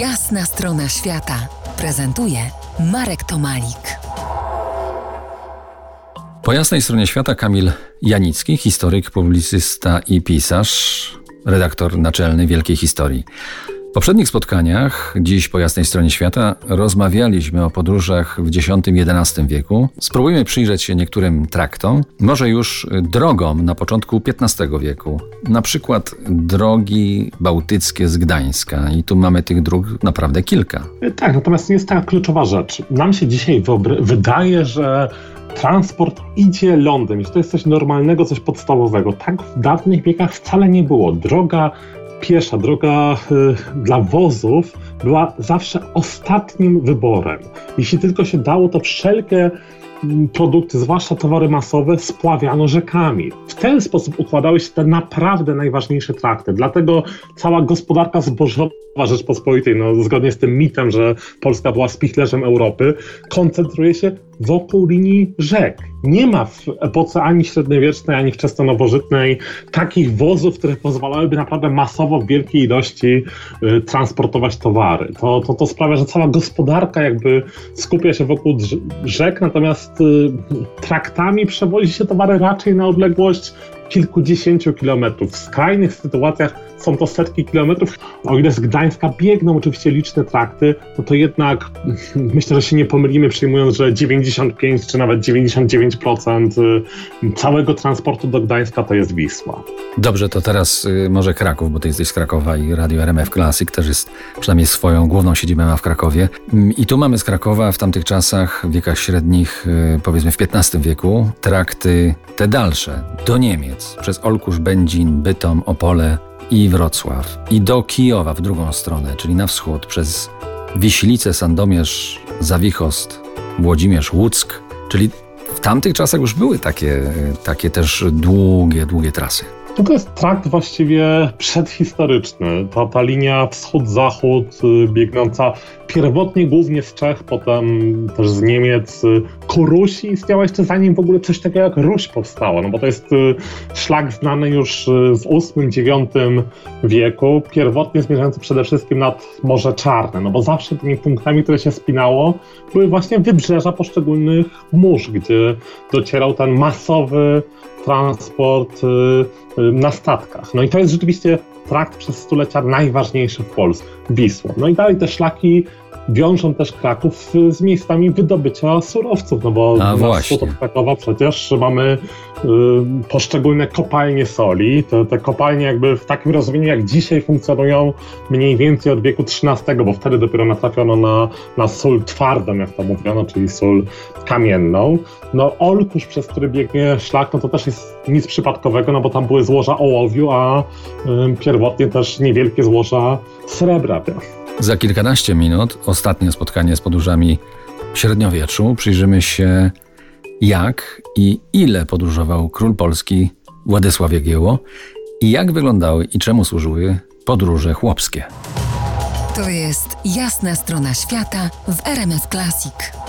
Jasna strona świata prezentuje Marek Tomalik. Po jasnej stronie świata Kamil Janicki, historyk, publicysta i pisarz, redaktor naczelny Wielkiej Historii. Poprzednich spotkaniach, dziś po jasnej stronie świata, rozmawialiśmy o podróżach w X-XI wieku. Spróbujmy przyjrzeć się niektórym traktom, może już drogom na początku XV wieku. Na przykład drogi bałtyckie z Gdańska. I tu mamy tych dróg naprawdę kilka. Tak, natomiast jest taka kluczowa rzecz. Nam się dzisiaj wydaje, że transport idzie lądem, że to jest coś normalnego, coś podstawowego. Tak w dawnych wiekach wcale nie było. Droga piesza, droga y, dla wozów była zawsze ostatnim wyborem. Jeśli tylko się dało, to wszelkie mm, produkty, zwłaszcza towary masowe, spławiano rzekami. W ten sposób układały się te naprawdę najważniejsze trakty. Dlatego cała gospodarka zbożowa Rzeczpospolitej, no, zgodnie z tym mitem, że Polska była spichlerzem Europy, koncentruje się wokół linii rzek. Nie ma w epoce ani średniowiecznej, ani wczesnonowożytnej takich wozów, które pozwalałyby naprawdę masowo w wielkiej ilości y, transportować towary. To, to, to sprawia, że cała gospodarka jakby skupia się wokół rzek, natomiast y, traktami przewozi się towary raczej na odległość kilkudziesięciu kilometrów. W skrajnych sytuacjach są to setki kilometrów. O ile z Gdańska biegną oczywiście liczne trakty, no to jednak myślę, że się nie pomylimy przyjmując, że 95 czy nawet 99% y, całego transportu do Gdańska to jest Wisła. Dobrze, to teraz y, może Kraków, bo ty jesteś z Krakowa i Radio RMF Classic też jest przynajmniej swoją główną siedzibę ma w Krakowie. Mm, I tu mamy z Krakowa w tamtych czasach, w wiekach średnich, y, powiedzmy w XV wieku, trakty te dalsze, do Niemiec, przez Olkusz, Będzin, Bytom, Opole, i Wrocław, i do Kijowa w drugą stronę, czyli na wschód, przez Wiślicę, Sandomierz, Zawichost, Włodzimierz, Łuck, czyli w tamtych czasach już były takie, takie też długie, długie trasy. No to jest trakt właściwie przedhistoryczny. Ta, ta linia wschód-zachód y, biegnąca pierwotnie głównie z Czech, potem też z Niemiec, y, ku Rusi istniała jeszcze zanim w ogóle coś takiego jak Ruś powstała, no bo to jest y, szlak znany już z VIII-IX wieku, pierwotnie zmierzający przede wszystkim nad Morze Czarne, no bo zawsze tymi punktami, które się spinało, były właśnie wybrzeża poszczególnych mórz, gdzie docierał ten masowy transport na statkach. No i to jest rzeczywiście trakt przez stulecia najważniejszy w Polsce, Wisła. No i dalej te szlaki wiążą też Kraków z miejscami wydobycia surowców, no bo A, na wschód od Krakowa przecież mamy y, poszczególne kopalnie soli. Te, te kopalnie jakby w takim rozumieniu jak dzisiaj funkcjonują mniej więcej od wieku XIII, bo wtedy dopiero natrafiono na, na sól twardą, jak to mówiono, czyli sól kamienną. No Olkusz, przez który biegnie szlak, no to też jest nic przypadkowego, no bo tam były złoża ołowiu, a y, pierwotnie też niewielkie złoża srebra. Za kilkanaście minut ostatnie spotkanie z podróżami średniowieczu. Przyjrzymy się, jak i ile podróżował król Polski Władysław Jagiełło i jak wyglądały i czemu służyły podróże chłopskie. To jest jasna strona świata w RMS Classic.